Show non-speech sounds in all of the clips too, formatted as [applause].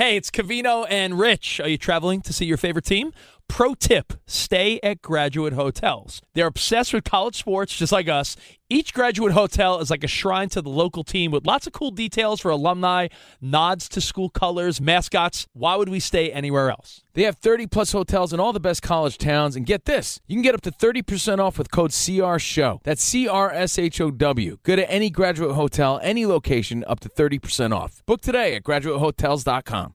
Hey, it's Covino and Rich. Are you traveling to see your favorite team? Pro tip stay at graduate hotels. They're obsessed with college sports, just like us. Each graduate hotel is like a shrine to the local team with lots of cool details for alumni, nods to school colors, mascots. Why would we stay anywhere else? They have 30 plus hotels in all the best college towns. And get this you can get up to 30% off with code CRSHOW. That's C R S H O W. Go to any graduate hotel, any location, up to 30% off. Book today at graduatehotels.com.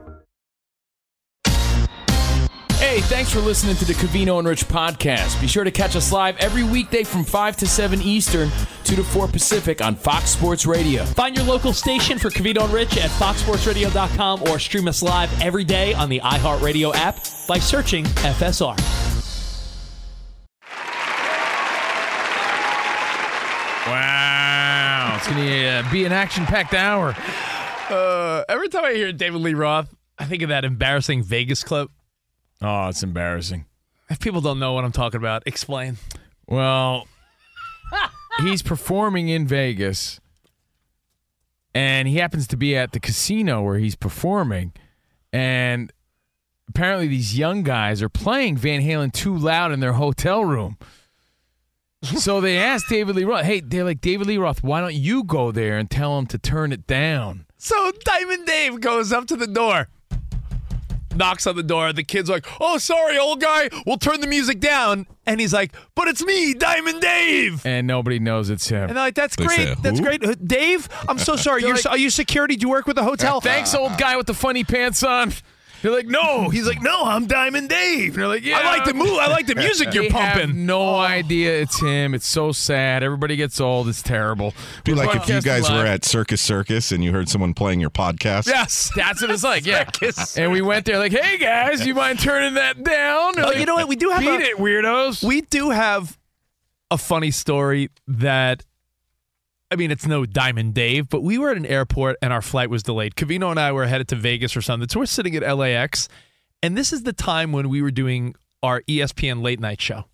Hey, thanks for listening to the Covino and Rich podcast. Be sure to catch us live every weekday from 5 to 7 Eastern, 2 to 4 Pacific on Fox Sports Radio. Find your local station for Covino and Rich at foxsportsradio.com or stream us live every day on the iHeartRadio app by searching FSR. Wow. It's going to uh, be an action packed hour. Uh, every time I hear David Lee Roth, I think of that embarrassing Vegas clip. Oh, it's embarrassing. If people don't know what I'm talking about, explain. Well, he's performing in Vegas, and he happens to be at the casino where he's performing, and apparently these young guys are playing Van Halen too loud in their hotel room. [laughs] so they asked David Lee Roth, "Hey, they're like David Lee Roth, why don't you go there and tell him to turn it down?" So Diamond Dave goes up to the door knocks on the door. The kid's like, "Oh, sorry, old guy. We'll turn the music down." And he's like, "But it's me, Diamond Dave." And nobody knows it's him. And they're like, "That's They great. say, That's "Who?" great, Uh, Dave. I'm so [laughs] sorry. You're, like- are you security? Do you work with the hotel? Thanks, old guy with the funny pants on. You're like, no. He's like, no, I'm Diamond Dave. And you're like, yeah. I like the move. I like the music [laughs] you're They have pumping. no idea it's him. It's so sad. Everybody gets old. It's terrible. Be We're like if you broadcasting guys were at Circus Circus and you heard someone playing your podcast. Yes. That's what it's like, yeah. And we went there like, hey guys, you mind turning that down? They're Oh, like, you know what? We do have Beat a- it, weirdos. We do have a funny story that. I mean, it's no Diamond Dave, but we were at an airport and our flight was delayed. Covino and I were headed to Vegas or something. So we're sitting at LAX, and this is the time when we were doing our ESPN late night show.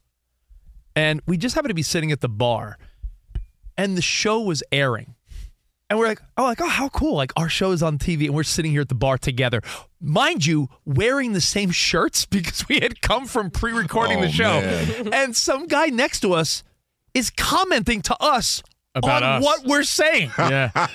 And we just happened to be sitting at the bar, and the show was airing. And we're like, oh, like, oh, how cool! Like our show is on TV, and we're sitting here at the bar together, mind you, wearing the same shirts [laughs] because we had come from pre-recording the Oh, show. man. And some guy next to us is commenting to us About on us. what we're saying. [laughs] yeah.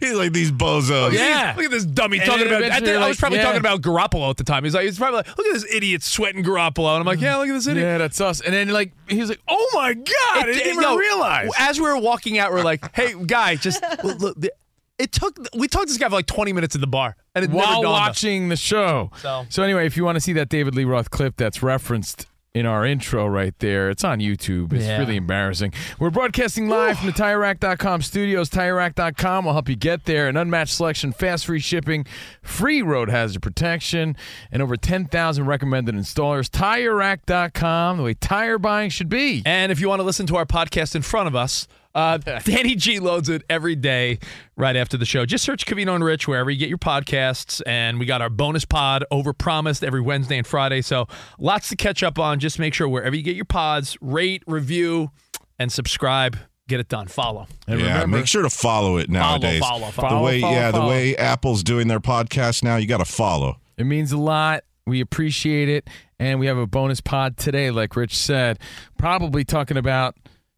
He's like these bozos. Yeah. Look at this dummy And talking about. I, eventually think I was probably yeah. talking about Garoppolo at the time. He's like, he's probably like, look at this idiot sweating Garoppolo, and I'm like, yeah, look at this idiot. Yeah, that's us. And then like he was like, "Oh my god, I didn't it- even no, realize." As we were walking out, we're like, "Hey, guy, just [laughs] look." look, the- it took. We talked to this guy for like 20 minutes at the bar, and it never While dawned on us. watching the show. So- anyway, if you want to see that David Lee Roth clip that's referenced in our intro right there, it's on YouTube. It's Yeah. really embarrassing. We're broadcasting live from the TireRack.com studios. TireRack.com will help you get there. An unmatched selection, fast free shipping, free road hazard protection, and over 10,000 recommended installers. TireRack.com, the way tire buying should be. And if you want to listen to our podcast in front of us, uh, [laughs] Danny G loads it every day right after the show. Just search Covino and Rich wherever you get your podcasts. And we got our bonus pod over promised every Wednesday and Friday. So lots to catch up on. Just make sure wherever you get your pods, rate, review, and subscribe. Get it done. Follow. And Yeah, remember, make sure to follow it nowadays. follow, follow. The way, Follow, yeah, follow. the way Apple's doing their podcast now, you got to follow. It means a lot. We appreciate it. And we have a bonus pod today, like Rich said, probably talking about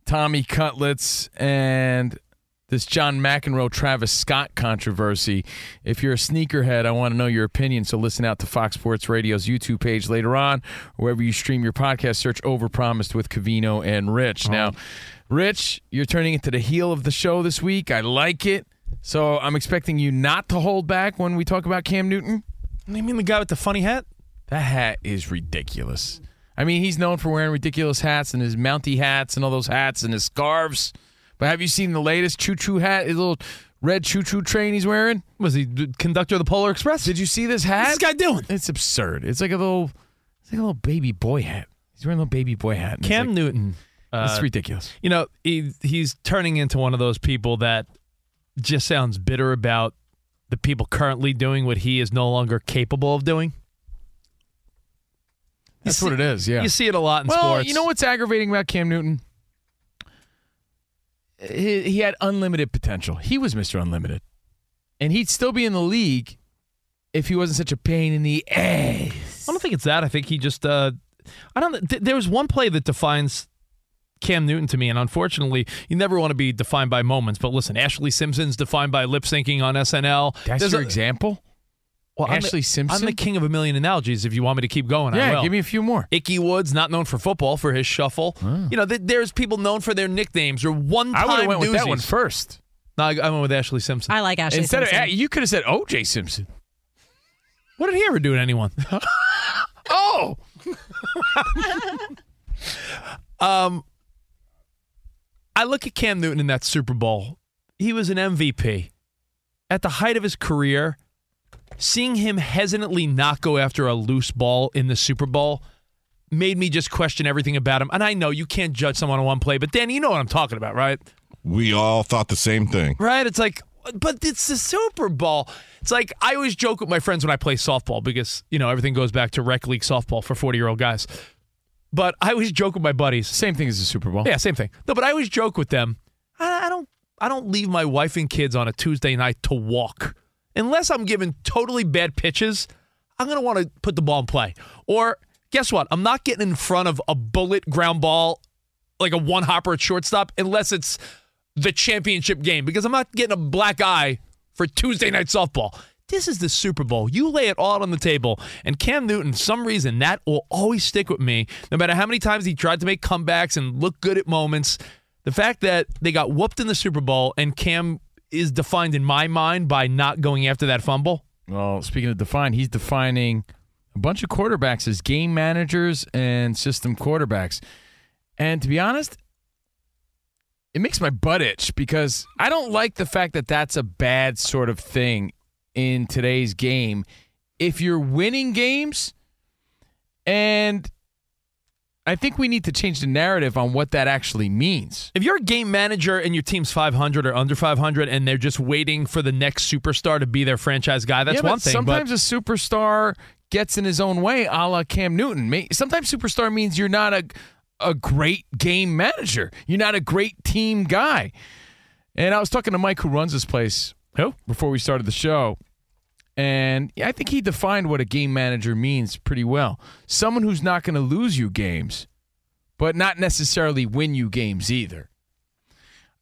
Tommy Cutlets and this John McEnroe Travis Scott controversy. If you're a sneakerhead, I want to know your opinion. So listen out to Fox Sports Radio's YouTube page later on, wherever you stream your podcast. Search Overpromised with Covino and Rich. Oh. Now, Rich, you're turning into the heel of the show this week. I like it. So I'm expecting you not to hold back when we talk about Cam Newton. You mean the guy with the funny hat? That hat is ridiculous. I mean, he's known for wearing ridiculous hats and his Mountie hats and all those hats and his scarves. But have you seen the latest choo choo hat? His little red choo choo train he's wearing? Was he the conductor of the Polar Express? Did you see this hat? What's this guy doing? It's absurd. It's like a little, it's like a little baby boy hat. He's wearing a little baby boy hat. Cam like- Newton. It's Uh, ridiculous. you know, he, he's turning into one of those people that just sounds bitter about the people currently doing what he is no longer capable of doing. That's see- what it is. Yeah. You see it a lot in well, sports. you know what's aggravating about Cam Newton? He, he had unlimited potential. He was Mr. Unlimited. And he'd still be in the league if he wasn't such a pain in the ass. I don't think it's that. I think he just. Uh, I don't. Th- there was one play that defines Cam Newton to me, and unfortunately, you never want to be defined by moments. But listen, Ashley Simpson's defined by lip syncing on SNL. That's There's your a- example? Well, I'm Ashley the, Simpson? I'm the king of a million analogies. If you want me to keep going, I Yeah, will. give me a few more. Ickey Woods, not known for football, for his shuffle. You know, th- there's people known for their nicknames or one I would time have went with that one first. No, I, I went with Ashley Simpson. I like Ashley Instead Simpson. of you could have said O.J. Simpson. what did he ever do to anyone? [laughs] Oh, [laughs] um, I look at Cam Newton in that Super Bowl. He was an MVP. At the height of his career, seeing him hesitantly not go after a loose ball in the Super Bowl made me just question everything about him. And I know you can't judge someone on one play, but Danny, you know what I'm talking about, right? We all thought the same thing. Right? It's like, but it's the Super Bowl. It's like I always joke with my friends when I play softball because, you know, everything goes back to rec league softball for 40 year old guys. But I always joke with my buddies. same thing as the Super Bowl. Yeah, same thing. No, but I always joke with them. I, I don't. I don't leave my wife and kids on a Tuesday night to walk unless I'm given totally bad pitches. I'm gonna want to put the ball in play. Or guess what? I'm not getting in front of a bullet ground ball like a one hopper at shortstop unless it's the championship game because I'm not getting a black eye for Tuesday night softball. This is the Super Bowl. You lay it all on the table. And Cam Newton, some reason, that will always stick with me. No matter how many times he tried to make comebacks and look good at moments, the fact that they got whooped in the Super Bowl and Cam is defined in my mind by not going after that fumble. Well, speaking of defined, he's defining a bunch of quarterbacks as game managers and system quarterbacks. And to be honest, it makes my butt itch because I don't like the fact that that's a bad sort of thing in today's game. If you're winning games, and I think we need to change the narrative on what that actually means. If you're a game manager and your team's 500 or under 500 and they're just waiting for the next superstar to be their franchise guy, that's Yeah, one thing. Sometimes but a superstar gets in his own way, a la Cam Newton. Sometimes superstar means you're not a a great game manager. You're not a great team guy. And I was talking to Mike, who runs this place, who? before we started the show, and I think he defined what a game manager means pretty well. Someone who's not going to lose you games, but not necessarily win you games either.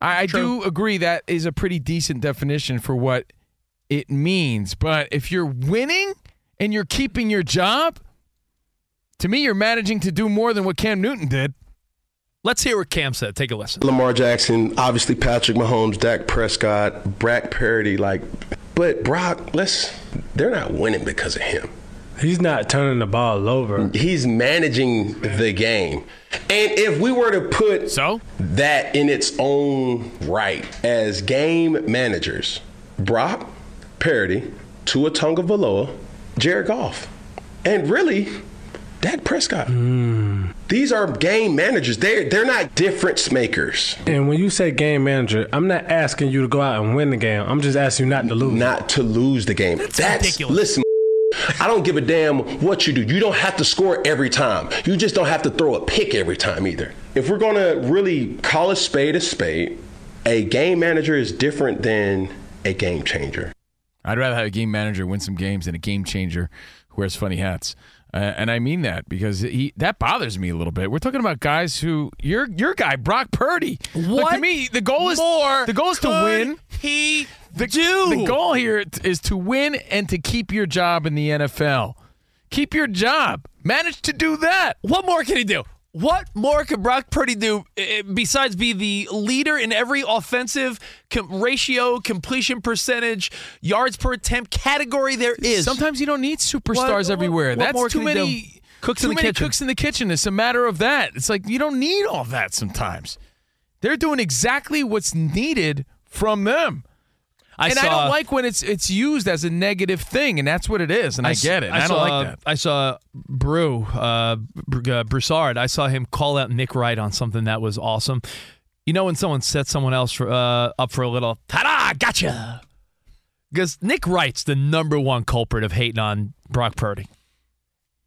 I, I do agree that is a pretty decent definition for what it means. But if you're winning and you're keeping your job, to me, you're managing to do more than what Cam Newton did. Let's hear what Cam said. Take a listen. Lamar Jackson, obviously Patrick Mahomes, Dak Prescott, Brock Purdy, like, but Brock, let's, they're not winning because of him. He's not turning the ball over. He's managing the game. And if we were to put So? that in its own right as game managers, Brock Purdy, Tua Tagovailoa, Jared Goff, and really, Dak Prescott. These are game managers. They're they're not difference makers. And when you say game manager, I'm not asking you to go out and win the game. I'm just asking you not to lose. not to lose the game. That's, ridiculous. Listen, [laughs] I don't give a damn what you do. You don't have to score every time. You just don't have to throw a pick every time either. If we're gonna really call a spade a spade, a game manager is different than a game changer. I'd rather have a game manager win some games than a game changer who wears funny hats. Uh, and I mean that because he that bothers me a little bit. We're talking about guys who your your guy Brock Purdy. Look, What to me, the goal is more the goal is to win. He The, do the goal here is to win and to keep your job in the NFL. Keep your job. Manage to do that. What more can he do? What more could Brock Purdy do eh, besides be the leader in every offensive com- ratio, completion percentage, yards per attempt category there is? Sometimes you don't need superstars What- everywhere. what That's too many? Cooks too in the many kitchen. cooks in the kitchen. It's a matter of that. It's like you don't need all that sometimes. They're doing exactly what's needed from them. I and saw, I don't like when it's it's used as a negative thing, and that's what it is. And I get it. I, don't saw, like that. I saw Brew, uh, uh, Broussard. I saw him call out Nick Wright on something that was awesome. You know when someone sets someone else for, uh, up for a little ta-da, gotcha. Because Nick Wright's the number one culprit of hating on Brock Purdy.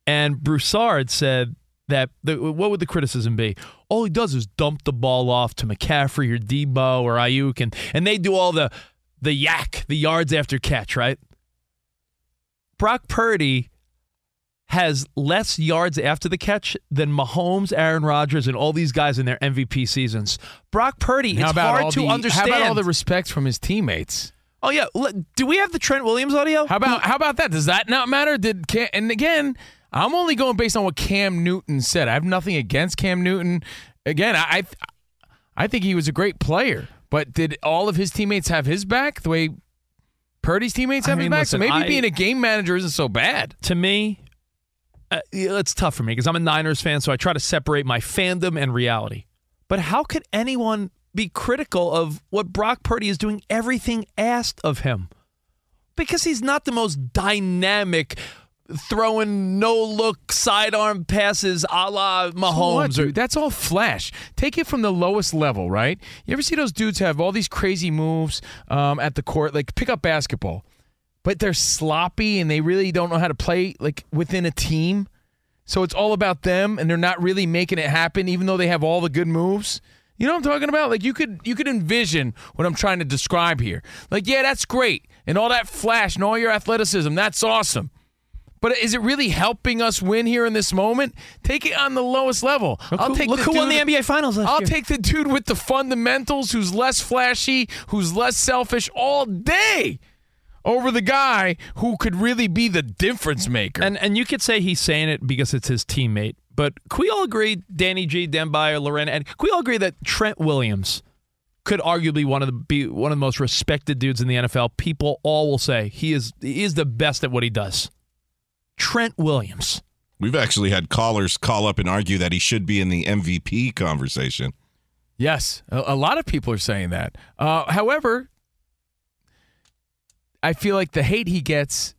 And Broussard said that the, what would the criticism be? All he does is dump the ball off to McCaffrey or Debo or Aiyuk, and, and they do all the the yak, the yards after catch, right? Brock Purdy has less yards after the catch than Mahomes, Aaron Rodgers, and all these guys in their MVP seasons. Brock Purdy, how it's hard to the, understand. How about all the respect from his teammates? oh yeah, do we have the Trent Williams audio? How about how about that? Does that not matter? Did Cam, and again, I'm only going based on what Cam Newton said. I have nothing against Cam Newton. Again, I, I think he was a great player, but did all of his teammates have his back the way Purdy's teammates I have mean, his back? listen, so maybe I- being a game manager isn't so bad. to me, uh, it's tough for me because I'm a Niners fan, so I try to separate my fandom and reality. But how could anyone be critical of what Brock Purdy is doing everything asked of him? Because he's not the most dynamic, throwing no look sidearm passes a la So what, Mahomes. That's all flash. Take it from the lowest level, right? You ever see those dudes have all these crazy moves um, at the court, like pick up basketball, but they're sloppy and they really don't know how to play like within a team. So it's all about them, and they're not really making it happen, even though they have all the good moves. You know what I'm talking about? Like you could you could envision what I'm trying to describe here. Like, yeah, that's great, and all that flash and all your athleticism, that's awesome. But is it really helping us win here in this moment? Take it on the lowest level. Look I'll who- take look the who won dude- the NBA Finals last I'll year. take the dude with the fundamentals, who's less flashy, who's less selfish, all day, over the guy who could really be the difference maker. And and you could say he's saying it because it's his teammate, but can we all agree, Danny G, Demby, Loren, and can we all agree that Trent Williams could arguably one of the be one of the most respected dudes in the NFL? People all will say he is he is the best at what he does. Trent Williams. We've actually had callers call up and argue that he should be in the MVP conversation. Yes, a, a lot of people are saying that. Uh, however, I feel like the hate he gets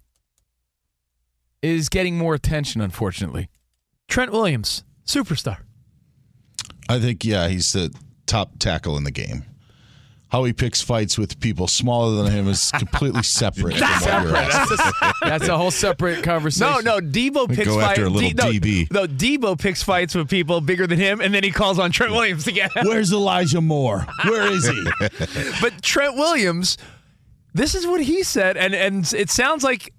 is getting more attention, unfortunately. Trent Williams, superstar. I think yeah, he's the top tackle in the game. How he picks fights with people smaller than him is completely [laughs] separate. from what you're. That's a whole separate [laughs] conversation. No, no, Debo picks go after fight- a little D- no, DB. No, Debo picks fights with people bigger than him, and then he calls on Trent Williams to get. Where's Elijah Moore? Where is he? [laughs] But Trent Williams, this is what he said, and and it sounds like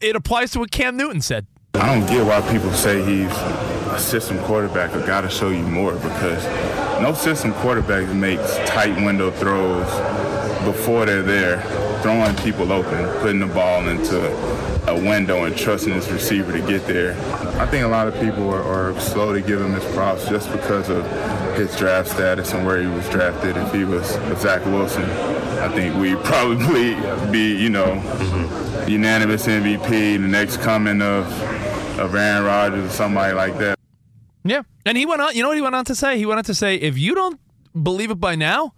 it applies to what Cam Newton said. I don't get why people say he's a system quarterback. I got to show you more because no system quarterback makes tight window throws before they're there, throwing people open, putting the ball into a window and trusting his receiver to get there. I think a lot of people are, are slow to give him his props just because of his draft status and where he was drafted. If he was Zach Wilson, I think we'd [laughs] probably be, you know, mm-hmm. unanimous MVP, the next coming of of Aaron Rodgers or somebody like that. Yeah. And he went on, you know what he went on to say? He went on to say, if you don't believe it by now,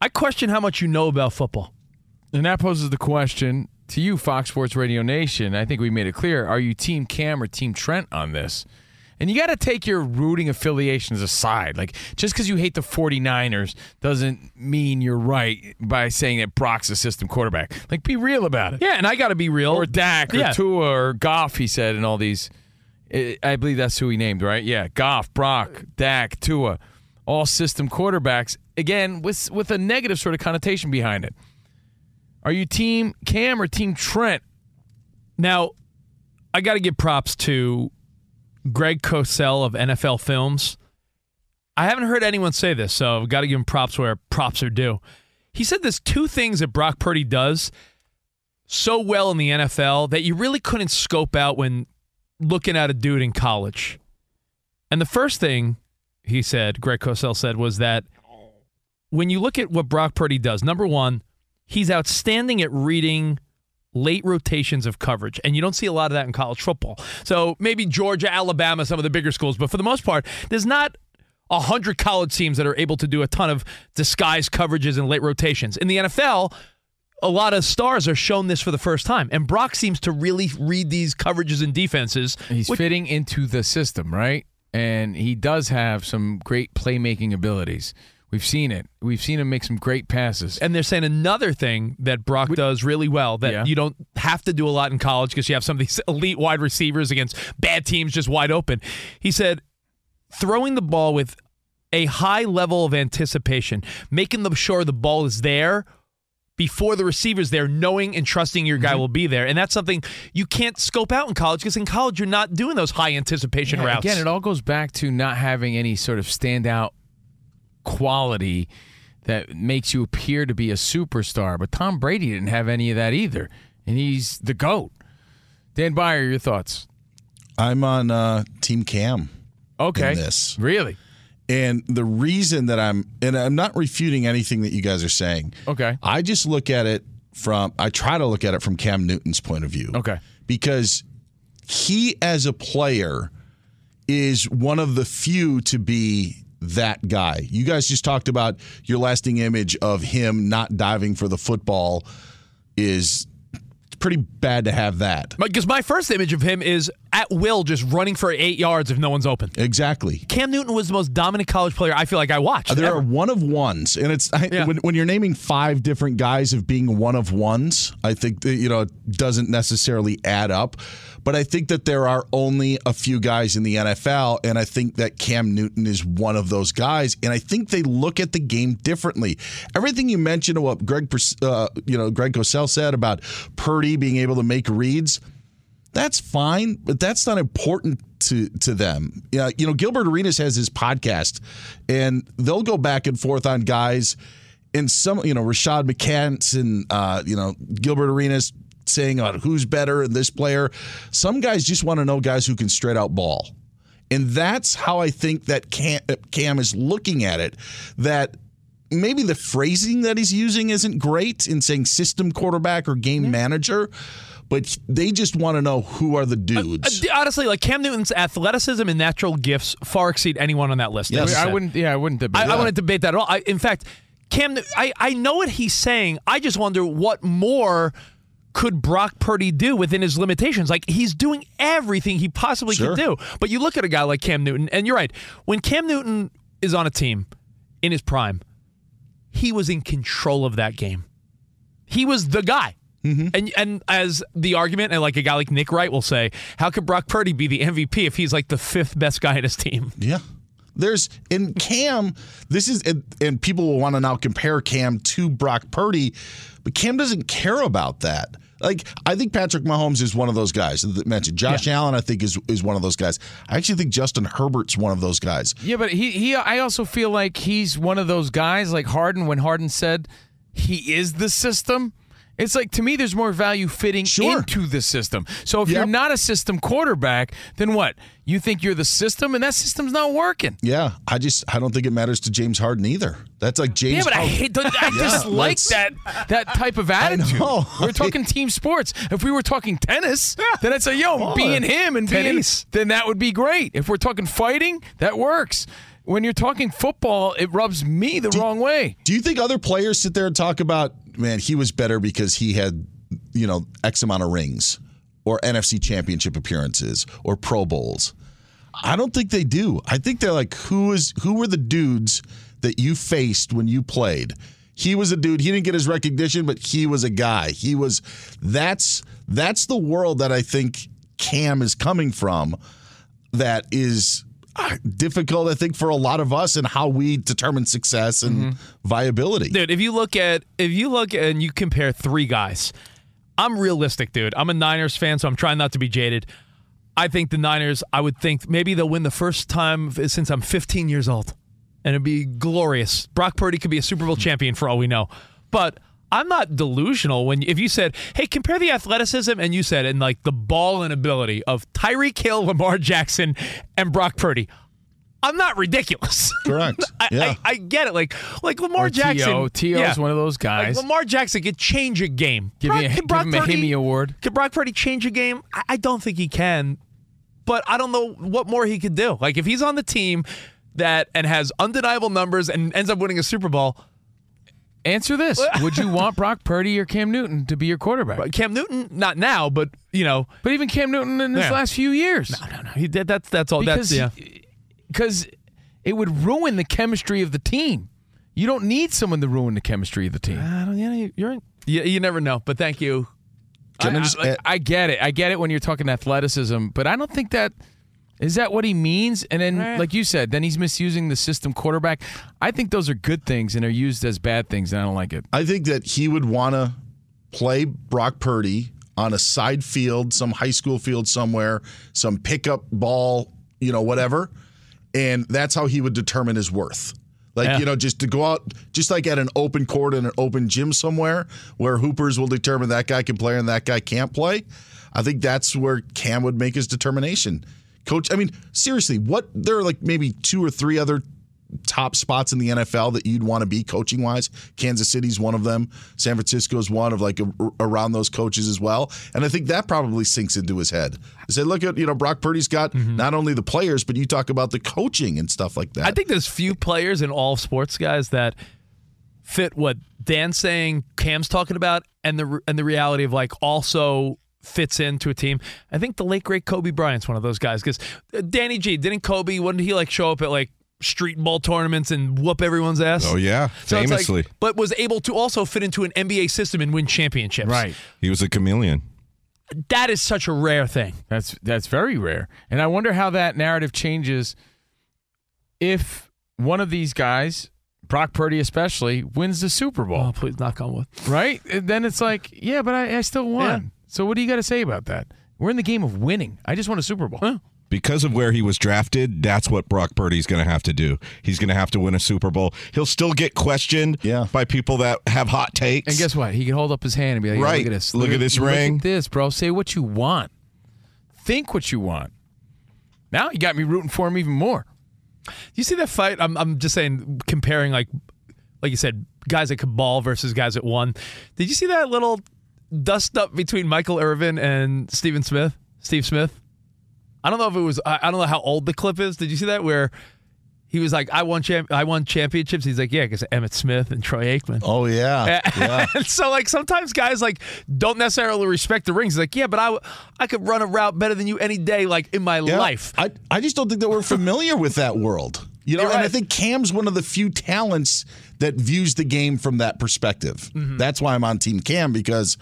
I question how much you know about football. And that poses the question to you, Fox Sports Radio Nation. I think we made it clear. Are you Team Cam or Team Trent on this? And you got to take your rooting affiliations aside. Like, just because you hate the 49ers doesn't mean you're right by saying that Brock's a system quarterback. Like, be real about it. Yeah, and I got to be real. Or Dak or Yeah. Tua or Goff, he said, and all these. I believe that's who he named, right? Yeah, Goff, Brock, Dak, Tua, all system quarterbacks. Again, with with a negative sort of connotation behind it. Are you Team Cam or Team Trent? Now, I got to give props to Greg Cosell of NFL Films. I haven't heard anyone say this, so I've got to give him props where props are due. He said there's two things that Brock Purdy does so well in the NFL that you really couldn't scope out when looking at a dude in college. And the first thing he said, Greg Cosell said, was that when you look at what Brock Purdy does, number one, he's outstanding at reading late rotations of coverage. And you don't see a lot of that in college football. So maybe Georgia, Alabama, some of the bigger schools, but for the most part, there's not a hundred college teams that are able to do a ton of disguised coverages and late rotations. In the NFL, a lot of stars are shown this for the first time. And Brock seems to really read these coverages and defenses. He's which- fitting into the system, right? And he does have some great playmaking abilities. We've seen it. We've seen him make some great passes. And they're saying another thing that Brock does really well that Yeah. you don't have to do a lot in college because you have some of these [laughs] elite wide receivers against bad teams just wide open. He said throwing the ball with a high level of anticipation, making sure the ball is there before the receiver's there, knowing and trusting your guy Mm-hmm. will be there. And that's something you can't scope out in college because in college you're not doing those high anticipation Yeah, routes. Again, it all goes back to not having any sort of standout quality that makes you appear to be a superstar. But Tom Brady didn't have any of that either, and he's the goat. Dan Beyer, your thoughts? I'm on uh, Team Cam. Okay, in this. really? And the reason that I'm, and I'm not refuting anything that you guys are saying. Okay. I just look at it from, I try to look at it from Cam Newton's point of view. Okay. Because he, as a player, is one of the few to be that guy. You guys just talked about your lasting image of him not diving for the football is pretty bad to have that. Because my first image of him is at will just running for eight yards if no one's open. Exactly. Cam Newton was the most dominant college player I feel like I watched. There ever. are one of ones, and it's I, Yeah. when, when you're naming five different guys of being one of ones. I think that, you know it doesn't necessarily add up, but I think that there are only a few guys in the NFL, and I think that Cam Newton is one of those guys. And I think they look at the game differently. Everything you mentioned, what Greg, uh, you know, Greg Cosell said about Purdy being able to make reads that's fine, but that's not important to to them. Yeah, you know, Gilbert Arenas has his podcast, and they'll go back and forth on guys. And some, you know, Rashad McCants and uh, you know Gilbert Arenas saying on who's better and this player. Some guys just want to know guys who can straight out ball, and that's how I think that Cam, Cam is looking at it. That maybe the phrasing that he's using isn't great in saying system quarterback or game manager, but they just want to know who are the dudes. Uh, honestly, like Cam Newton's athleticism and natural gifts far exceed anyone on that list. Yes. Like you I wouldn't. Yeah, I wouldn't debate. I, I that. wouldn't debate that at all. I, in fact, Cam, I, I know what he's saying. I just wonder what more could Brock Purdy do within his limitations? Like he's doing everything he possibly Sure. can do. But you look at a guy like Cam Newton, and you're right. When Cam Newton is on a team in his prime, he was in control of that game. He was the guy. Mm-hmm. And and as the argument, and like a guy like Nick Wright will say, how could Brock Purdy be the MVP if he's like the fifth best guy in his team? Yeah. There's in Cam, this is and, and people will want to now compare Cam to Brock Purdy, but Cam doesn't care about that. Like I think Patrick Mahomes is one of those guys that mentioned. Josh Allen, I think is is one of those guys. I actually think Justin Herbert's one of those guys. Yeah, but he he. I also feel like he's one of those guys like Harden. When Harden said he is the system, it's like to me, there's more value fitting Sure. into the system. So if Yep. you're not a system quarterback, then what? You think you're the system, and that system's not working. Yeah, I just I don't think it matters to James Harden either. That's like James. Yeah, but I hate. don't- I [laughs] just Yeah, like that that type of [laughs] attitude. We're talking team sports. If we were talking tennis, then I'd say, "Yo, being him and being Tennis. then that would be great." If we're talking fighting, that works. When you're talking football, it rubs me the wrong way. Do you think other players sit there and talk about, man, he was better because he had, you know, X amount of rings or NFC championship appearances or Pro Bowls? I don't think they do. I think they're like, who is who were the dudes that you faced when you played? He was a dude. He didn't get his recognition, but he was a guy. He was that's that's the world that I think Cam is coming from that is difficult, I think, for a lot of us and how we determine success and mm-hmm. viability. dude if you look at if you look and you compare three guys i'm realistic dude. I'm a niners fan so i'm trying not to be jaded. I think the niners i would think maybe they'll win the first time since i'm 15 years old and it'd be glorious. Brock purdy could be a super bowl hmm. champion for all we know. But i'm not delusional when if you said hey compare the athleticism and you said and like the ball and ability of tyreek hill lamar jackson and brock purdy I'm not ridiculous. [laughs] Correct. I, Yeah. I, I get it. Like like Lamar Or Jackson. T.O. T.O. is one of those guys. Like Lamar Jackson could change a game. Give, Brock, me a, give Brock him a Purdy- Hemi Award. Could Brock Purdy change a game? I, I don't think he can, but I don't know what more he could do. Like if he's on the team that and has undeniable numbers and ends up winning a Super Bowl, Answer this: [laughs] Would you want Brock Purdy or Cam Newton to be your quarterback? Cam Newton, not now, but you know, But even Cam Newton in his Yeah. last few years, no, no, no. he did. That's that's all. because that's yeah. because it would ruin the chemistry of the team. You don't need someone to ruin the chemistry of the team. I don't. Yeah, you're. You, you never know. But thank you. Can I I, just I- I get it. I get it when you're talking athleticism, but I don't think that is that what he means. And then, Eh. like you said, then he's misusing the system quarterback. I think those are good things and are used as bad things, and I don't like it. I think that he would want to play Brock Purdy on a side field, some high school field somewhere, some pickup ball, you know, whatever. And that's how he would determine his worth. Like, Yeah. you know, just to go out, just like at an open court in an open gym somewhere where Hoopers will determine that guy can play and that guy can't play. I think that's where Cam would make his determination. Coach, I mean, seriously, what there are like maybe two or three other top spots in the NFL that you'd want to be coaching wise. Kansas City's one of them. San Francisco's one of like a, around those coaches as well. And I think that probably sinks into his head. I said, look at you know Brock Purdy's got mm-hmm. not only the players, but you talk about the coaching and stuff like that. I think there's few players in all sports, guys, that fit what Dan's saying, Cam's talking about, and the and the reality of like also fits into a team. I think the late great Kobe Bryant's one of those guys because uh, Danny G didn't Kobe wouldn't he like show up at like street ball tournaments and whoop everyone's ass? Oh yeah, So it's like- famously. but was able to also fit into an NBA system and win championships. Right, he was a chameleon. That is such a rare thing. That's that's very rare, and I wonder how that narrative changes if one of these guys, Brock Purdy especially, wins the Super Bowl. Oh, please knock on wood. right? And then it's like, yeah, but I, I still won. So what do you got to say about that? We're in the game of winning. I just won a Super Bowl. Because of where he was drafted, that's what Brock Purdy's going to have to do. He's going to have to win a Super Bowl. He'll still get questioned Yeah. by people that have hot takes. And guess what? He can hold up his hand and be like, "Yeah, Right. look at this. Look at this ring." Look at this, bro. Say what you want. Think what you want. Now you got me rooting for him even more. You see that fight? I'm I'm just saying comparing like like you said, guys that could ball versus guys that won. Did you see that little dust up between Michael Irvin and Steven Smith? Steve Smith? I don't know if it was I I don't know how old the clip is. Did you see that where he was like, I won champ I won championships. He's like, Yeah, because Emmitt Smith and Troy Aikman. oh yeah, [laughs] yeah. And so like sometimes guys like don't necessarily respect the rings. He's like, yeah, but I, I could run a route better than you any day, like in my Yeah. life. I, I just don't think that we're familiar with that world. You know, You're and I think Cam's one of the few talents that views the game from that perspective. Mm-hmm. That's why I'm on Team Cam because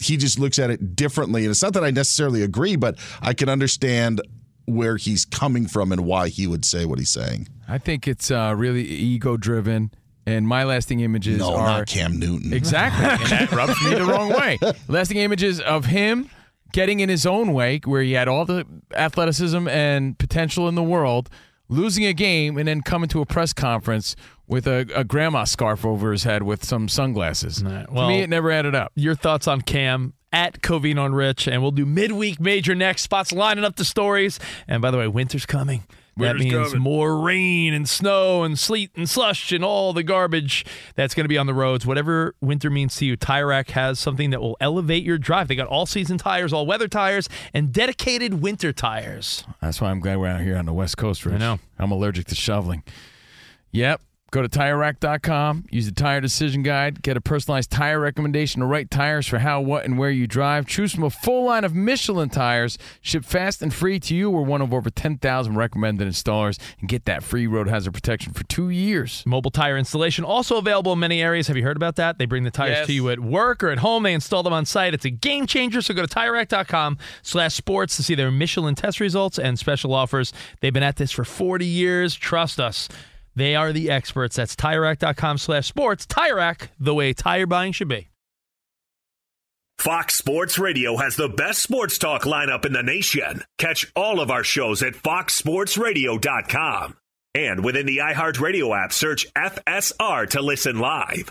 he just looks at it differently. And it's not that I necessarily agree, but I can understand where he's coming from and why he would say what he's saying. I think it's uh, really ego driven. And my lasting images No, are not Cam Newton. Exactly. [laughs] and that rubs me the wrong way. Lasting images of him getting in his own way, where he had all the athleticism and potential in the world, losing a game, and then coming to a press conference with a, a grandma scarf over his head with some sunglasses. well- to me, it never added up. Your thoughts on Cam at Covino and Rich, and we'll do midweek major next. Spots lining up the stories. And by the way, winter's coming. Winter's that means coming. more rain and snow and sleet and slush and all the garbage that's going to be on the roads. Whatever winter means to you, Tire Rack has something that will elevate your drive. They got all season tires, all weather tires, and dedicated winter tires. That's why I'm glad we're out here on the West Coast, Rich. I know. I'm allergic to shoveling. Yep. Go to TireRack.com, use the Tire Decision Guide, get a personalized tire recommendation, the right tires for how, what, and where you drive. Choose from a full line of Michelin tires, ship fast and free to you. We're one of over 10,000 recommended installers, and get that free road hazard protection for two years. Mobile tire installation also available in many areas. Have you heard about that? They bring the tires Yes. to you at work or at home. They install them on site. It's a game changer. So go to TireRack.com slash sports to see their Michelin test results and special offers. They've been at this for 40 years. Trust us. They are the experts. That's TireRack.com slash sports. Tire Rack, the way tire buying should be. Fox Sports Radio has the best sports talk lineup in the nation. Catch all of our shows at foxsportsradio.com. And within the iHeartRadio app, search FSR to listen live.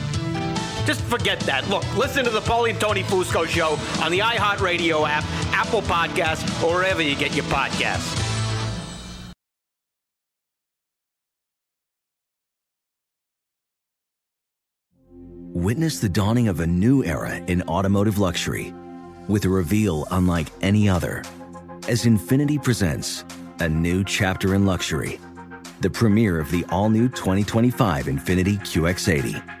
Just forget that. Look, listen to the Paulie and Tony Fusco show on the iHeartRadio app, Apple Podcasts, or wherever you get your podcasts. Witness the dawning of a new era in automotive luxury with a reveal unlike any other as Infiniti presents a new chapter in luxury, the premiere of the all new 2025 Infiniti QX80.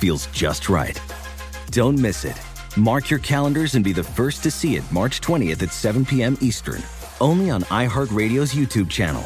feels just right. Don't miss it. Mark your calendars and be the first to see it March 20th at 7 p.m. Eastern, only on iHeartRadio's YouTube channel.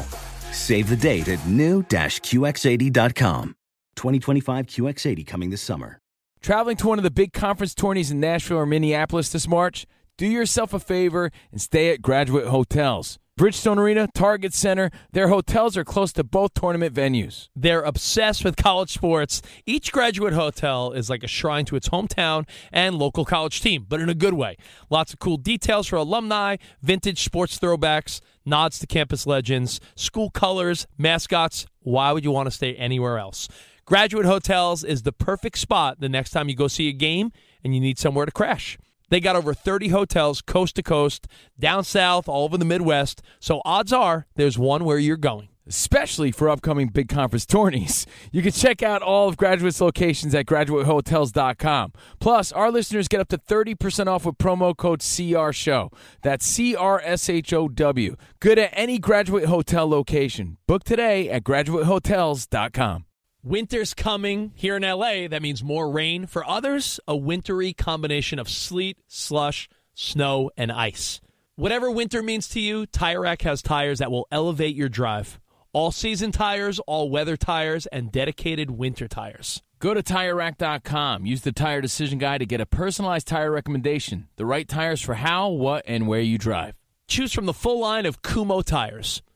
Save the date at new-QX80.com. 2025 QX80 coming this summer. Traveling to one of the big conference tourneys in Nashville or Minneapolis this March? Do yourself a favor and stay at Graduate Hotels. Bridgestone Arena, Target Center, their hotels are close to both tournament venues. They're obsessed with college sports. Each graduate hotel is like a shrine to its hometown and local college team, but in a good way. Lots of cool details for alumni, vintage sports throwbacks, nods to campus legends, school colors, mascots. Why would you want to stay anywhere else? Graduate Hotels is the perfect spot the next time you go see a game and you need somewhere to crash. They got over 30 hotels coast to coast, down south, all over the Midwest. So odds are there's one where you're going. Especially for upcoming big conference tourneys. You can check out all of Graduate's locations at graduatehotels.com. Plus, our listeners get up to 30% off with promo code CRSHOW. That's C R S H O W. Good at any Graduate Hotel location. Book today at graduatehotels.com. Winter's coming here in LA. That means more rain. For others, a wintry combination of sleet, slush, snow, and ice. Whatever winter means to you, Tire Rack has tires that will elevate your drive. All season tires, all weather tires, and dedicated winter tires. Go to TireRack.com. Use the Tire Decision Guide to get a personalized tire recommendation. The right tires for how, what, and where you drive. Choose from the full line of Kumho tires.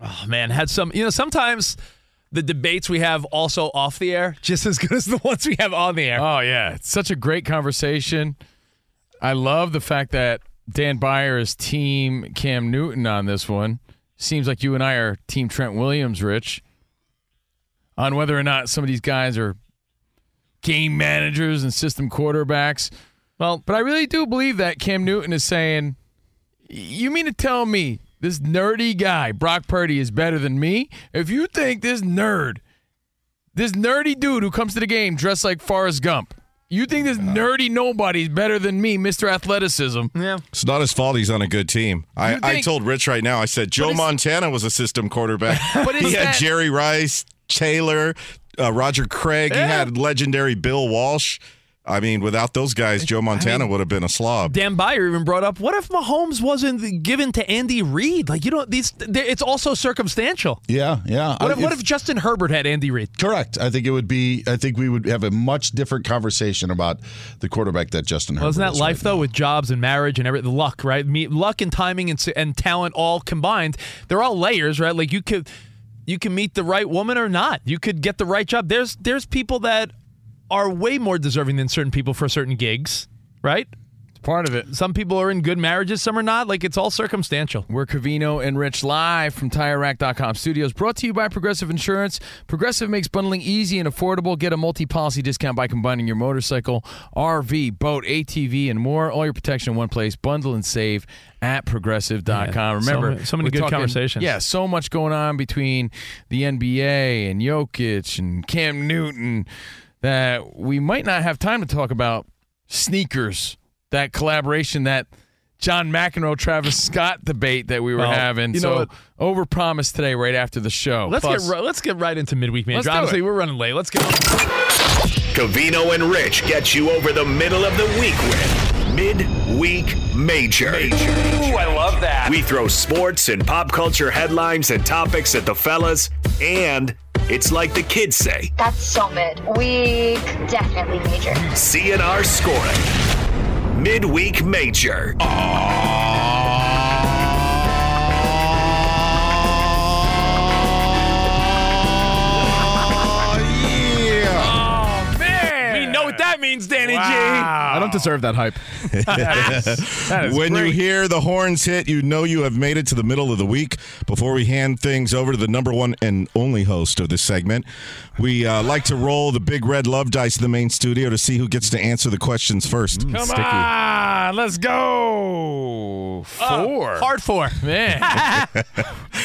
Oh man, had some. You know, sometimes the debates we have also off the air just as good as the [laughs] ones we have on the air. Oh yeah, it's such a great conversation. I love the fact that Dan Beyer is team Cam Newton on this one. Seems like you and I are team Trent Williams, Rich, on whether or not some of these guys are game managers and system quarterbacks. Well, but I really do believe that Cam Newton is saying, "You mean to tell me this nerdy guy, Brock Purdy, is better than me? If you think this nerd, this nerdy dude who comes to the game dressed like Forrest Gump, you think this nerdy nobody's better than me, Mr. Athleticism? Yeah. It's not his fault he's on a good team. I, I told Rich right now, I said Joe Montana was a system quarterback. [laughs] But he had that- Jerry Rice, Taylor, uh, Roger Craig. Yeah. He had legendary Bill Walsh. I mean, without those guys, Joe Montana would have been a slob. Dan Beyer even brought up, what if Mahomes wasn't given to Andy Reid? Like you don't these. It's also circumstantial. Yeah, yeah. What I- if, what if Justin Herbert had Andy Reid? Correct. I think it would be. I think we would have a much different conversation about the quarterback that Justin Herbert. Well, isn't that life right though, now. with jobs and marriage and everything? Luck, right? Me, luck and timing and, and talent all combined. They're all layers, right? Like you could. you can meet the right woman or not. You could get the right job. There's there's people that are way more deserving than certain people for certain gigs, right? It's part of it. Some people are in good marriages, some are not. Like it's all circumstantial. We're Covino and Rich live from TireRack.com studios, brought to you by Progressive Insurance. Progressive makes bundling easy and affordable. Get a multi-policy discount by combining your motorcycle, RV, boat, ATV, and more. All your protection in one place. Bundle and save at Progressive.com. Yeah, Remember, so- so many good talking- conversations. Yeah, so much going on between the NBA and Jokic and Cam Newton that we might not have time to talk about sneakers, that collaboration, that John McEnroe, Travis Scott debate that we were Well, having. you know so what? overpromised today, right after the show. Let's Plus- get right, let's get right into midweek Let's Honestly, we're running late. Let's go. Covino and Rich get you over the middle of the week with Midweek Major. Ooh, I love that. We throw sports and pop culture headlines and topics at the fellas, and it's like the kids say That's so mid. We definitely major. CNR scoring. Midweek Major. Oh that means, Danny I don't deserve that hype. [laughs] when you hear the horns hit, you know you have made it to the middle of the week. Before we hand things over to the number one and only host of this segment, we uh, like to roll the big red love dice in the main studio to see who gets to answer the questions first. Come on, let's go. Four. hard four. Man. [laughs]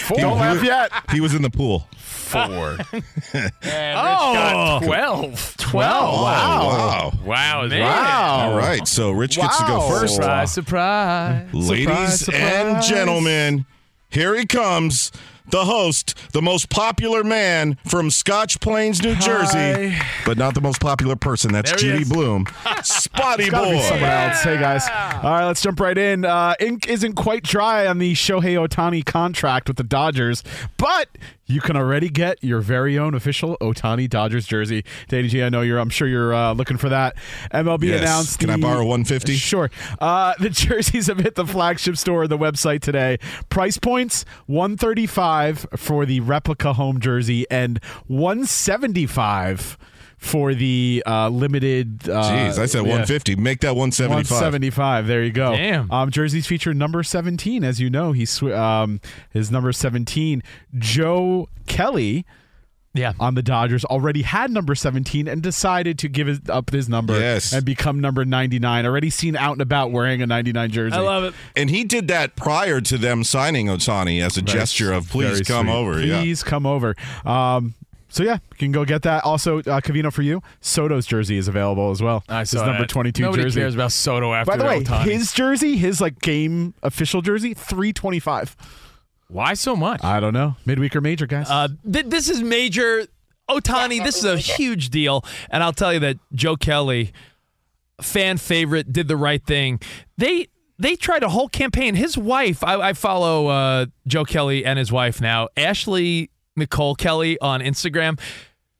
Four. Don't laugh yet. He was in the pool. Four. [laughs] Oh. 12. 12. Wow. Wow. Man. All right. So Rich gets to go first. Surprise, surprise. Ladies Surprise, and surprise. gentlemen, here he comes. The host, the most popular man from Scotch Plains, New Jersey, but not the most popular person. That's There Judy. Blume. [laughs] Spotty Gotta be boy. someone else. Hey guys. All right, let's jump right in. Uh, ink isn't quite dry on the Shohei Ohtani contract with the Dodgers, but you can already get your very own official Ohtani Dodgers jersey. Danny G, I know you're. I'm sure you're uh, looking for that. MLB Yes. announced. Can I borrow 150? Sure. Uh, the [laughs] jerseys have hit the flagship store of the website today. Price points: 135 for the replica home jersey and 175 for the uh, limited. Uh, Jeez, I said yeah. 150. Make that 175. 175. There you go. Damn. Um, jerseys feature number 17. As you know, he's sw- um, his number 17. Joe Kelly. Yeah. On the Dodgers already had number 17 and decided to give it up his number Yes. and become number 99. Already seen out and about wearing a 99 jersey. I love it. And he did that prior to them signing Ohtani as a gesture of please Very come sweet. over. Yeah. Please come over. Um, so yeah, you can go get that. Also, uh, Covino for you, Soto's jersey is available as well. I saw his number. 22 Nobody jersey. cares about Soto after By the way, his jersey, his like game official jersey, 325. Why so much? I don't know. Midweek or major, guys. Uh, th- this is major. Ohtani, this is a huge deal. And I'll tell you that Joe Kelly, fan favorite, did the right thing. They they tried a whole campaign. His wife, I, I follow uh, Joe Kelly and his wife now, Ashley Nicole Kelly on Instagram.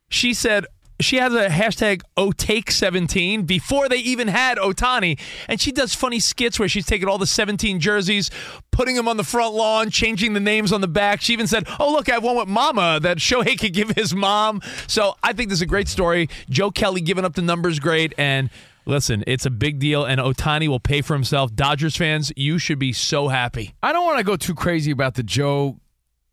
She said she has a hashtag OTake17 before they even had Ohtani. And she does funny skits where she's taking all the 17 jerseys, putting them on the front lawn, changing the names on the back. She even said, Oh, look, I have one with Mama that Shohei could give his mom. So I think this is a great story. Joe Kelly giving up the numbers great. And listen, it's a big deal. And Ohtani will pay for himself. Dodgers fans, you should be so happy. I don't want to go too crazy about the Joe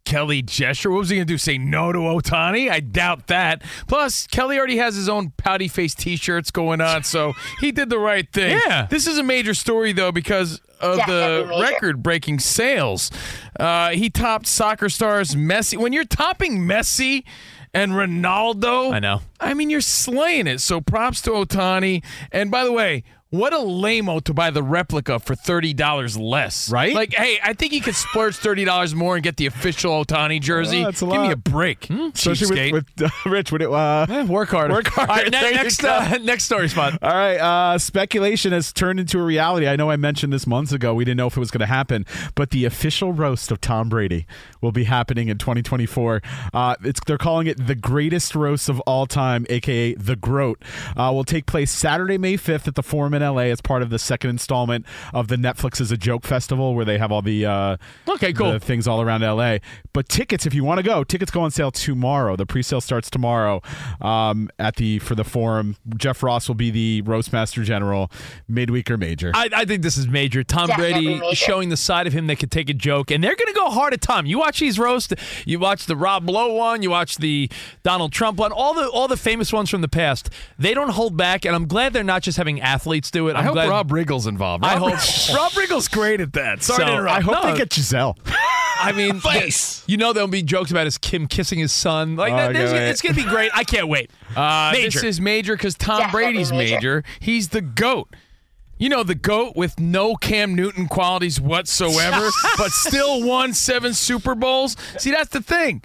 Kelly gesture. What was he going to do? Say no to Ohtani? I doubt that. Plus, Kelly already has his own pouty face T-shirts going on, so he did the right thing. Yeah. This is a major story though because of the record-breaking sales. Uh, he topped soccer stars Messi. When you're topping Messi and Ronaldo, I know. I mean, you're slaying it. So props to Ohtani. And by the way. What a lameo to buy the replica for thirty dollars less, Right? Like, hey, I think you could splurge thirty dollars more and get the official Ohtani jersey. A Give me lot. a break, Especially cheapskate. with, with uh, [laughs] Rich, would it uh, work harder. Work harder. All right, ne- next, uh, [laughs] next story spot. All right, uh, speculation has turned into a reality. I know I mentioned this months ago. We didn't know if it was going to happen, but the official roast of Tom Brady will be happening in 2024. Uh, it's they're calling it the greatest roast of all time, aka the Groat. Uh, will take place Saturday, May 5th at the Forum in LA as part of the second installment of the Netflix is a Joke Festival, where they have all the uh, Okay, cool. the things all around LA. But tickets, if you want to go, tickets go on sale tomorrow. The pre-sale starts tomorrow um, at the for the forum. Jeff Ross will be the roast master general, midweek or major. I, I think this is major. Tom Definitely Brady major. showing the side of him that could take a joke, and they're going to go hard at Tom. You watch these roast, you watch the Rob Lowe one, you watch the Donald Trump one, all the all the famous ones from the past. They don't hold back, and I'm glad they're not just having athletes do it. I I'm hope glad, Rob Riggle's involved. I [laughs] Rob, hope- Rob Riggle's great at that. Sorry So, to interrupt. I hope No. they get Gisele. [laughs] I mean, Face. You know there'll be jokes about his Kim kissing his son. Like that, Okay, there's- wait. it's going to be great. I can't wait. [laughs] Uh, Major. This is major because Tom Definitely Brady's major. major. He's the GOAT. You know, the GOAT with no Cam Newton qualities whatsoever, but still won seven Super Bowls. See, that's the thing.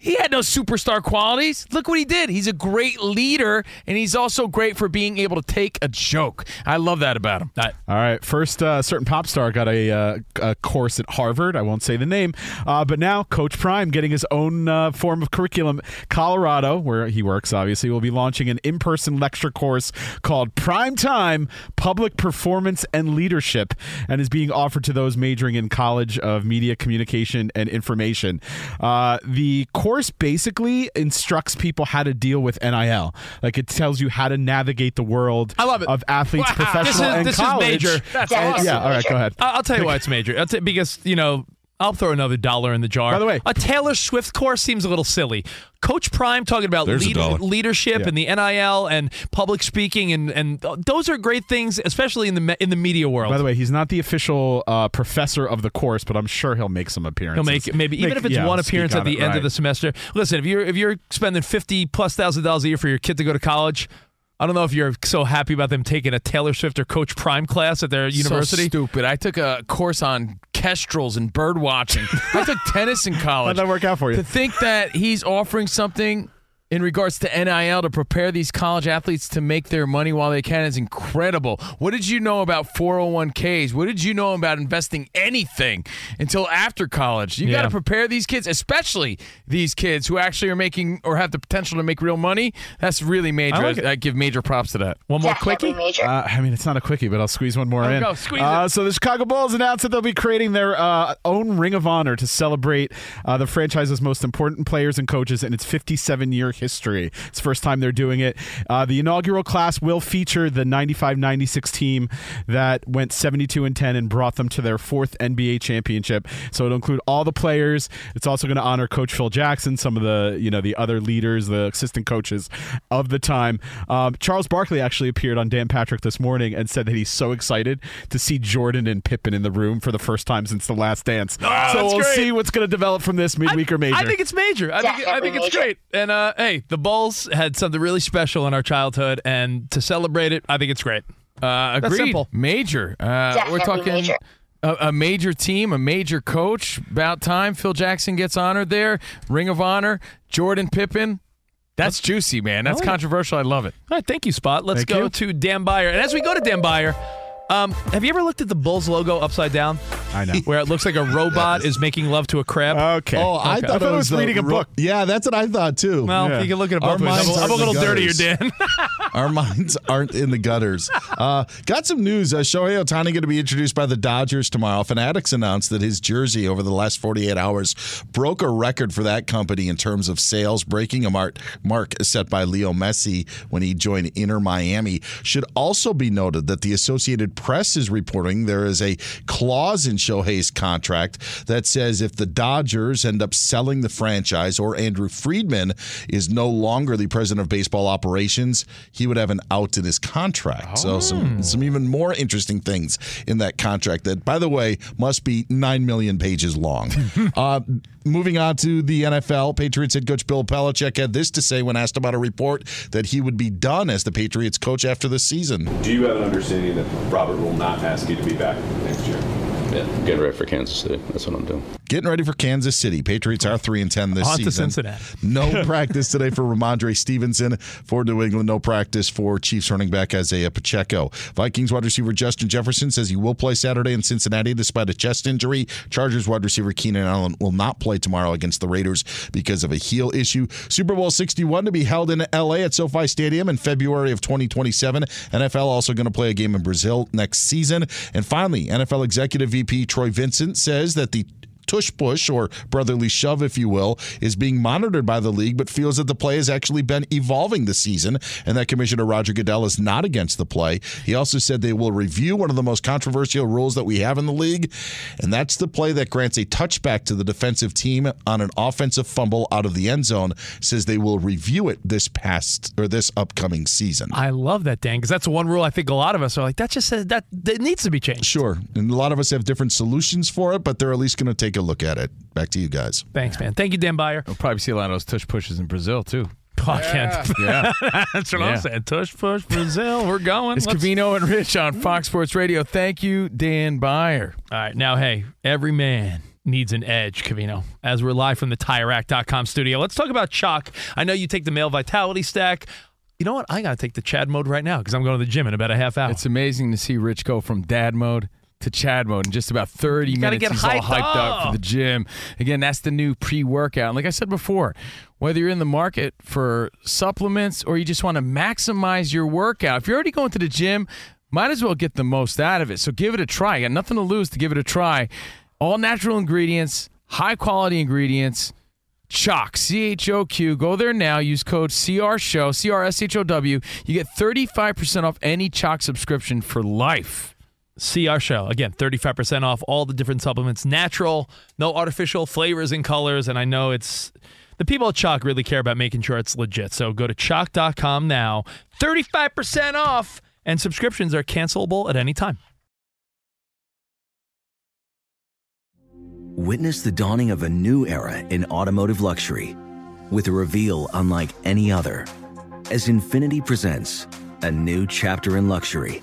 He had no superstar qualities. Look what he did. He's a great leader, and he's also great for being able to take a joke. I love that about him. All right. First, uh, certain pop star got a, uh, a course at Harvard. I won't say the name, uh, but now Coach Prime getting his own uh, form of curriculum. Colorado, where he works, obviously, will be launching an in-person lecture course called Prime Time: Public Performance and Leadership, and is being offered to those majoring in College of Media Communication and Information. Uh, the course basically instructs people how to deal with NIL. Like it tells you how to navigate the world I love it. of athletes, Wow. professional This is- and this is major. That's And- awesome. Yeah, all right, go ahead. I'll tell you why it's [laughs] major. T- because you know I'll throw another dollar in the jar. By the way- a Taylor Swift course seems a little silly. Coach Prime talking about lead- leadership Yeah. and the NIL and public speaking and and those are great things, especially in the me- in the media world. By the way, he's not the official uh, professor of the course, but I'm sure he'll make some appearances. He'll make maybe even if it's yeah, one appearance on at the it, end right. of the semester. Listen, if you're if you're spending fifty plus thousand dollars a year for your kid to go to college, I don't know if you're so happy about them taking a Taylor Swift or Coach Prime class at their university. So stupid. I took a course on kestrels and bird watching. I took tennis in college. How'd that work out for you? To think that he's offering something in regards to NIL to prepare these college athletes to make their money while they can is incredible. What did you know about 401ks? What did you know about investing anything until after college? You got to prepare these kids, especially these kids who actually are making or have the potential to make real money. That's really major. I I, like. I give major props to that. One more Definitely quickie. major. Uh, I mean, it's not a quickie, but I'll squeeze one more Oh, in. go, squeeze uh, it. So the Chicago Bulls announced that they'll be creating their uh, own Ring of Honor to celebrate uh, the franchise's most important players and coaches in its 57-year history. It's the first time they're doing it. Uh, the inaugural class will feature the 95-96 team that went 72 and 10 and brought them to their fourth NBA championship. So it'll include all the players. It's also going to honor Coach Phil Jackson, some of the you know the other leaders, the assistant coaches of the time. Um, Charles Barkley actually appeared on Dan Patrick this morning and said that he's so excited to see Jordan and Pippen in the room for the first time since The Last Dance. so we'll great. see what's going to develop from this midweek or major. I think it's major. I think I Definitely think it's great. And uh, hey, the Bulls had something really special in our childhood, and to celebrate it, I think it's great. Uh, That's agreed. simple. Major. Uh, we're talking major. A, a major team, a major coach. About time Phil Jackson gets honored there. Ring of Honor. Jordan Pippen. That's juicy, man. That's like it. controversial. I love it. All right, thank you, Spot. Let's Thank go you. to Dan Beyer. And as we go to Dan Beyer, um, have you ever looked at the Bulls logo upside down? I know. Where it looks like a [laughs] robot is making love to a crab. Okay. Oh, I Okay. thought, it was, the reading a ro- book. Yeah, that's what I thought too. well, Yeah. you can look at it Our both ways. minds I'm, a- I'm a little dirtier. Dan. [laughs] Our minds aren't in the gutters. Uh, got some news. Uh, Shohei Ohtani going to be introduced by the Dodgers tomorrow. Fanatics announced that his jersey over the last 48 hours broke a record for that company in terms of sales, breaking a mark, mark set by Leo Messi when he joined Inter Miami. Should also be noted that the Associated Press is reporting there is a clause in Shohei's contract that says if the Dodgers end up selling the franchise or Andrew Friedman is no longer the president of baseball operations, he would have an out in his contract. So some some even more interesting things in that contract that, by the way, must be nine million pages long. [laughs] uh, moving on to the NFL, Patriots head coach Bill Belichick had this to say when asked about a report that he would be done as the Patriots coach after the season. Do you have an understanding that Robert will not ask you to be back next year? Yeah, getting ready for Kansas City. That's what I'm doing. Getting ready for Kansas City. Patriots are three and ten this On to season. Cincinnati. No [laughs] practice today for Rhamondre Stevenson for New England. No practice for Chiefs running back Isaiah Pacheco. Vikings wide receiver Justin Jefferson says he will play Saturday in Cincinnati despite a chest injury. Chargers wide receiver Keenan Allen will not play tomorrow against the Raiders because of a heel issue. Super Bowl 61 to be held in LA at SoFi Stadium in February of 2027. NFL also going to play a game in Brazil next season. And finally, NFL executive VP Troy Vincent says that the tush push or brotherly shove, if you will, is being monitored by the league, but feels that the play has actually been evolving this season and that Commissioner Roger Goodell is not against the play. He also said they will review one of the most controversial rules that we have in the league, and that's the play that grants a touchback to the defensive team on an offensive fumble out of the end zone. Says they will review it this past or this upcoming season. I love that, Dan, because that's one rule I think a lot of us are like, that just says that, that needs to be changed. Sure. And a lot of us have different solutions for it, but they're at least going to take a look at it. Back to you guys. Thanks, man. Thank you, Dan Beyer. We'll probably see a lot of those tush pushes in Brazil too. Oh, yeah. [laughs] Yeah. That's what Yeah. I'm saying. Tush push Brazil. We're going. It's Let's- Covino and Rich on Fox Sports Radio. Thank you, Dan Beyer. All right. Now, hey, every man needs an edge, Covino. As we're live from the TireRack.com studio, let's talk about Choq. I know you take the male vitality stack. You know what? I got to take the Chad mode right now because I'm going to the gym in about a half hour. It's amazing to see Rich go from dad mode to Chad mode in just about 30 gotta minutes. get He's all hyped hyped up. for the gym. Again, that's the new pre workout. And like I said before, whether you're in the market for supplements or you just want to maximize your workout, if you're already going to the gym, might as well get the most out of it. So give it a try. You got nothing to lose to give it a try. All natural ingredients, high quality ingredients. Choq, C H O Q. Go there now. Use code CR Show, C R S H O W. You get 35% off any Choq subscription for life. See our show. Again, 35% off all the different supplements. Natural, no artificial flavors and colors. And I know it's the people at Choq really care about making sure it's legit. So go to choq.com now. 35% off. And subscriptions are cancelable at any time. Witness the dawning of a new era in automotive luxury with a reveal unlike any other as Infiniti presents a new chapter in luxury,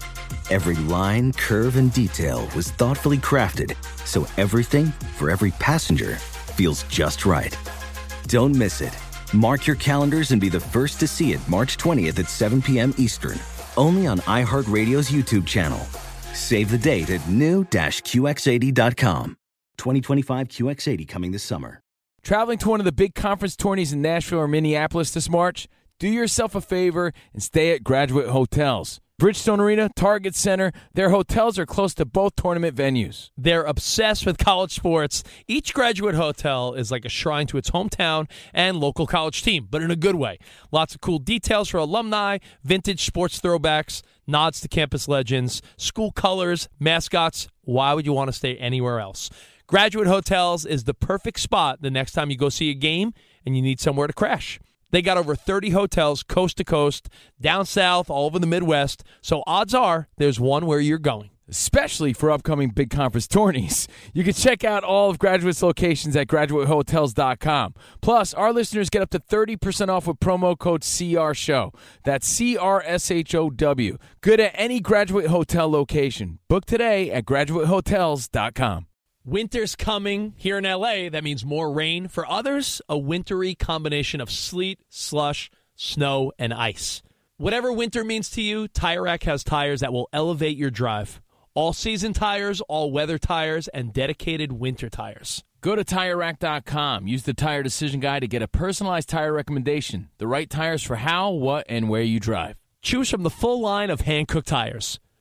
Every line, curve, and detail was thoughtfully crafted so everything for every passenger feels just right. Don't miss it. Mark your calendars and be the first to see it March 20th at 7 p.m. Eastern, only on iHeartRadio's YouTube channel. Save the date at new-QX80.com. 2025 QX80 coming this summer. Traveling to one of the big conference tourneys in Nashville or Minneapolis this March? Do yourself a favor and stay at Graduate Hotels. Bridgestone Arena, Target Center, their hotels are close to both tournament venues. They're obsessed with college sports. Each graduate hotel is like a shrine to its hometown and local college team, but in a good way. Lots of cool details for alumni, vintage sports throwbacks, nods to campus legends, school colors, mascots. Why would you want to stay anywhere else? Graduate Hotels is the perfect spot the next time you go see a game and you need somewhere to crash. They got over 30 hotels coast to coast, down south, all over the Midwest. So odds are there's one where you're going. Especially for upcoming big conference [laughs] tourneys. You can check out all of Graduate's locations at graduatehotels.com. Plus, our listeners get up to 30% off with promo code CRSHOW. That's C R S H O W. Good at any Graduate Hotel location. Book today at graduatehotels.com. Winter's coming here in LA. That means more rain. For others, a wintry combination of sleet, slush, snow, and ice. Whatever winter means to you, Tire Rack has tires that will elevate your drive. All season tires, all weather tires, and dedicated winter tires. Go to TireRack.com. Use the Tire Decision Guide to get a personalized tire recommendation. The right tires for how, what, and where you drive. Choose from the full line of hand cooked tires.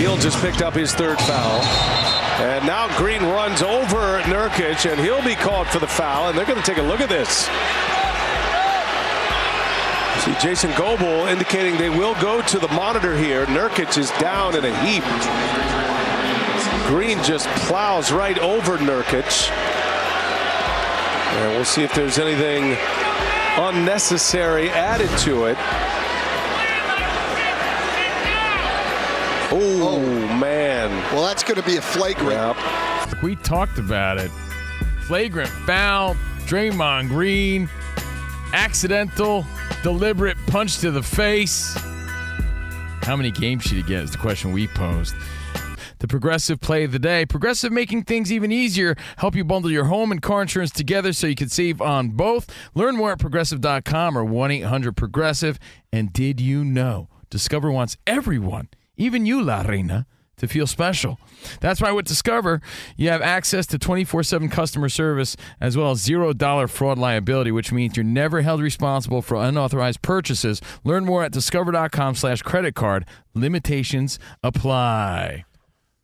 Fields has picked up his third foul. And now Green runs over Nurkic, and he'll be called for the foul. And they're going to take a look at this. See Jason Goble indicating they will go to the monitor here. Nurkic is down in a heap. Green just plows right over Nurkic. And we'll see if there's anything unnecessary added to it. Oh, man. Well, that's going to be a flagrant. We talked about it. Flagrant foul, Draymond Green, accidental, deliberate punch to the face. How many games should he get is the question we posed. The Progressive play of the day. Progressive making things even easier. Help you bundle your home and car insurance together so you can save on both. Learn more at progressive.com or 1 800 Progressive. And did you know? Discover wants everyone, even you, La Reina, to feel special. That's why with Discover, you have access to 24 7 customer service as well as $0 fraud liability, which means you're never held responsible for unauthorized purchases. Learn more at discover.com slash credit card. Limitations apply.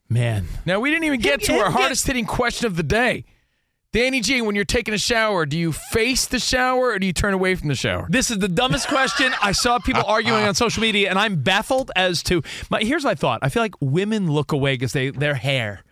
Man. Now, we didn't even get to our hardest hitting question of the day. Danny G, when you're taking a shower, do you face the shower or do you turn away from the shower? This is the dumbest question. I saw people [laughs] arguing on social media, and I'm baffled as to. My, here's my thought. I feel like women look away because they their hair.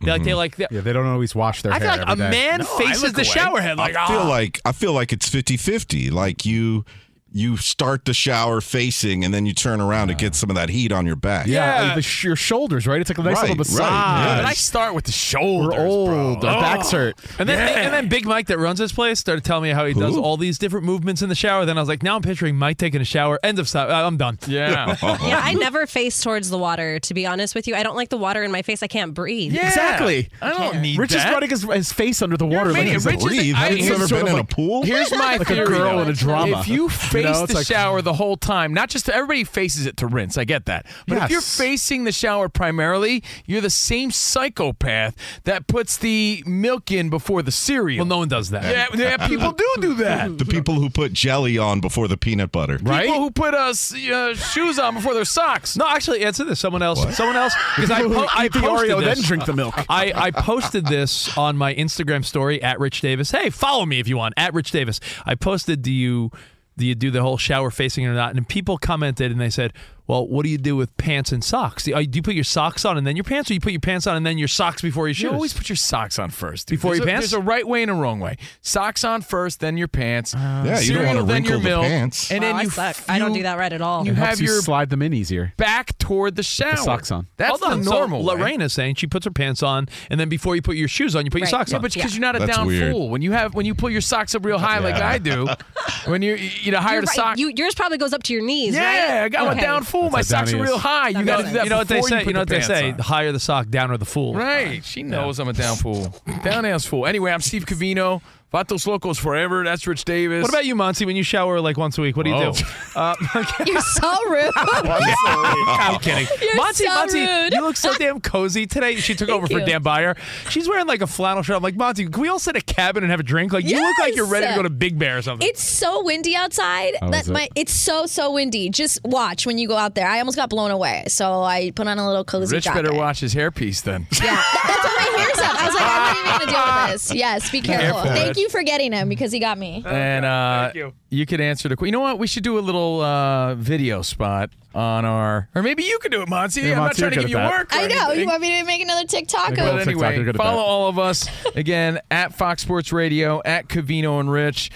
They like they like. Yeah, they don't always wash their I feel hair. like a every day. man No, I faces look the away. shower head like I feel ah. like I feel like it's 50-50. Like you you start the shower facing and then you turn around to get some of that heat on your back. Yeah, like the sh- your shoulders, right? It's like a nice Right, little massage. right, yes. But I start with the shoulders. We're old. bro. Our oh. backs hurt. And then, Yeah. and then Big Mike that runs this place started telling me how he does Who? all these different movements in the shower. Then I was like, now I'm picturing Mike taking a shower. End of stop. I'm done. Yeah. [laughs] [laughs] Yeah, I never face towards the water, to be honest with you. I don't like the water in my face. I can't breathe. Yeah. Exactly. I don't need Rich that. is running his, his face under the water. like man, he's Rich is- Breathe. I- Haven't you here's ever been of in a pool? Here's my Like a theory. girl in a drama. If you [laughs] face know, the like- shower the whole time, not just everybody faces it to rinse. I get that. But if you're facing the shower primarily, you're the same psychopath that puts the milk in before the cereal. Well, no one does that. yeah, yeah, people do do that. The people who put jelly on before the peanut butter. Right? People who put uh, uh, shoes on before their socks. No, actually, answer this. Someone else. Someone else. Because I, po- I eat the posted Oreo, this. then drink the milk. I, I posted this on my Instagram story at Rich Davis. Hey, follow me if you want at Rich Davis. I posted, do you do you do the whole shower facing or not? And people commented and they said, well, what do you do with pants and socks? Do you, do you put your socks on and then your pants, or you put your pants on and then your socks before your shoes? You always put your socks on first. dude. Before there's your a, pants? There's a right way and a wrong way. Socks on first, then your pants. Oh. Yeah, you don't want to then your wrinkle the pants. And Wow, then I you, suck. I don't do that right at all. You It have helps you your slide them in easier. back toward the shower. socks on. That's Hold on. the normal So way. Lorena's saying she puts her pants on, and then before you put your shoes on, you put your socks Yeah, on. but because you're not a That's down weird. fool. When you have when you pull your socks up real high like I do, when you you know higher You're the right. sock. Yours probably goes up to your knees, yeah, I got Okay. my down fool. My That's how socks are real high. You got to makes do that you know what they before say? put You know the what they say? on. Higher the sock, downer the fool. Right. She knows I'm a down fool. Down ass fool. Anyway, I'm Steve Covino. Vatos Locos forever. That's Rich Davis. What about you, Monty? When you shower like once a week, what do you Whoa. do? [laughs] Uh, You're so rude. [laughs] I'm kidding. [laughs] You're Monty, so Monty, rude. you look so damn cozy today. She took over for you. Dan Beyer. She's wearing like a flannel shirt. I'm like, Monty, can we all sit at a cabin and have a drink? Like, you look like you're ready to go to Big Bear or something. It's so windy outside. Oh, that is it? my it's so so windy. Just watch when you go out there. I almost got blown away, so I put on a little cozy Rich jacket. better watch his hairpiece then. Yeah. That's what my hair's up. I was like, I'm not even gonna deal with this. Yes, be careful. careful. Thank you for getting him because he got me. And uh, you. could answer the question. You know what? We should do a little uh, video spot on our, or maybe you could do it, Monty. Yeah, I'm not Monty, trying to give you good at work. or I know. anything. You want me to make another TikTok? But TikTok, anyway, you're good at follow that. all of us [laughs] again at Fox Sports Radio at Covino and Rich.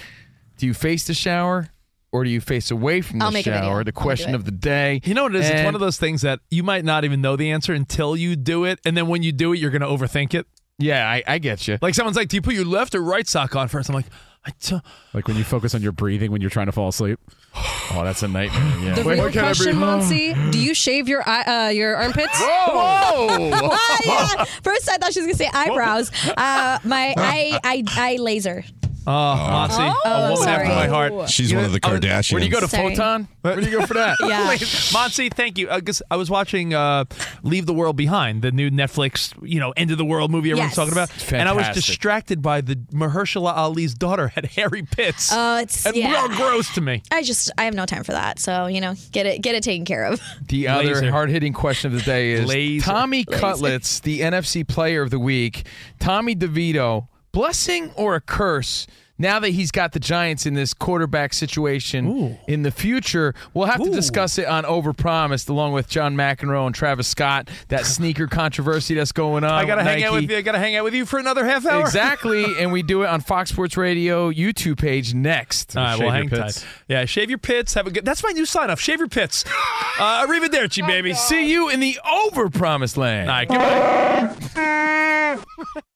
Do you face the shower or do you face away from the I'll make a video. shower? I'll The do question it. of the day. You know what it is? it's one of those things that you might not even know the answer until you do it, and then when you do it, you're going to overthink it. Yeah, I, I get you. Like someone's like, "Do you put your left or right sock on first? I'm like, I t- Like when you focus on your breathing when you're trying to fall asleep. Oh, that's a nightmare. Yeah. The real question, Monse, do you shave your eye- uh, your armpits? Whoa! [laughs] yeah. First, I thought she was gonna say eyebrows. Uh, my I, I I laser. Oh, Monty, a Oh, woman sorry. after my heart. She's one of the oh, Kardashians. Where do you go to Sorry. Photon? Where do you go for that? [laughs] Yeah. [laughs] Monty, thank you. I guess I was watching uh, Leave the World Behind, the new Netflix, you know, end of the world movie everyone's Yes. talking about. It's And I was fantastic. distracted by the Mahershala Ali's daughter had [laughs] hairy pits. Oh, it's and yeah. real gross to me. I just I have no time for that. So you know, get it get it taken care of. The other Laser. hard hitting question of the day is Laser. Tommy Cutlets, the NFC player of the week. Tommy DeVito, blessing or a curse? Now that he's got the Giants in this quarterback situation in the future, we'll have to discuss it on Overpromised along with John McEnroe and Travis Scott. That [laughs] sneaker controversy that's going on. I gotta with hang out with you. I gotta hang out with you for another half hour. Exactly, [laughs] and we do it on Fox Sports Radio YouTube page next. All right, Shave well, hang pits. tight. Yeah, shave your pits. Have a good. That's my new sign off. Shave your pits. [gasps] Uh, arrivederci, baby. See you in the Overpromised land. All right, goodbye. [laughs]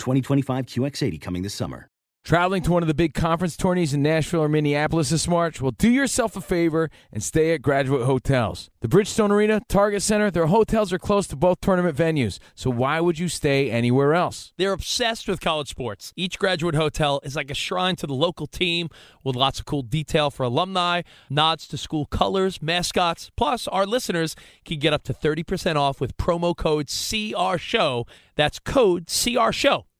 2025 QX80 coming this summer. Traveling to one of the big conference tourneys in Nashville or Minneapolis this March? Well, do yourself a favor and stay at Graduate Hotels. The Bridgestone Arena, Target Center, their hotels are close to both tournament venues, so why would you stay anywhere else? They're obsessed with college sports. Each graduate hotel is like a shrine to the local team with lots of cool detail for alumni, nods to school colors, mascots. Plus, our listeners can get up to 30% off with promo code CR That's code CR Show.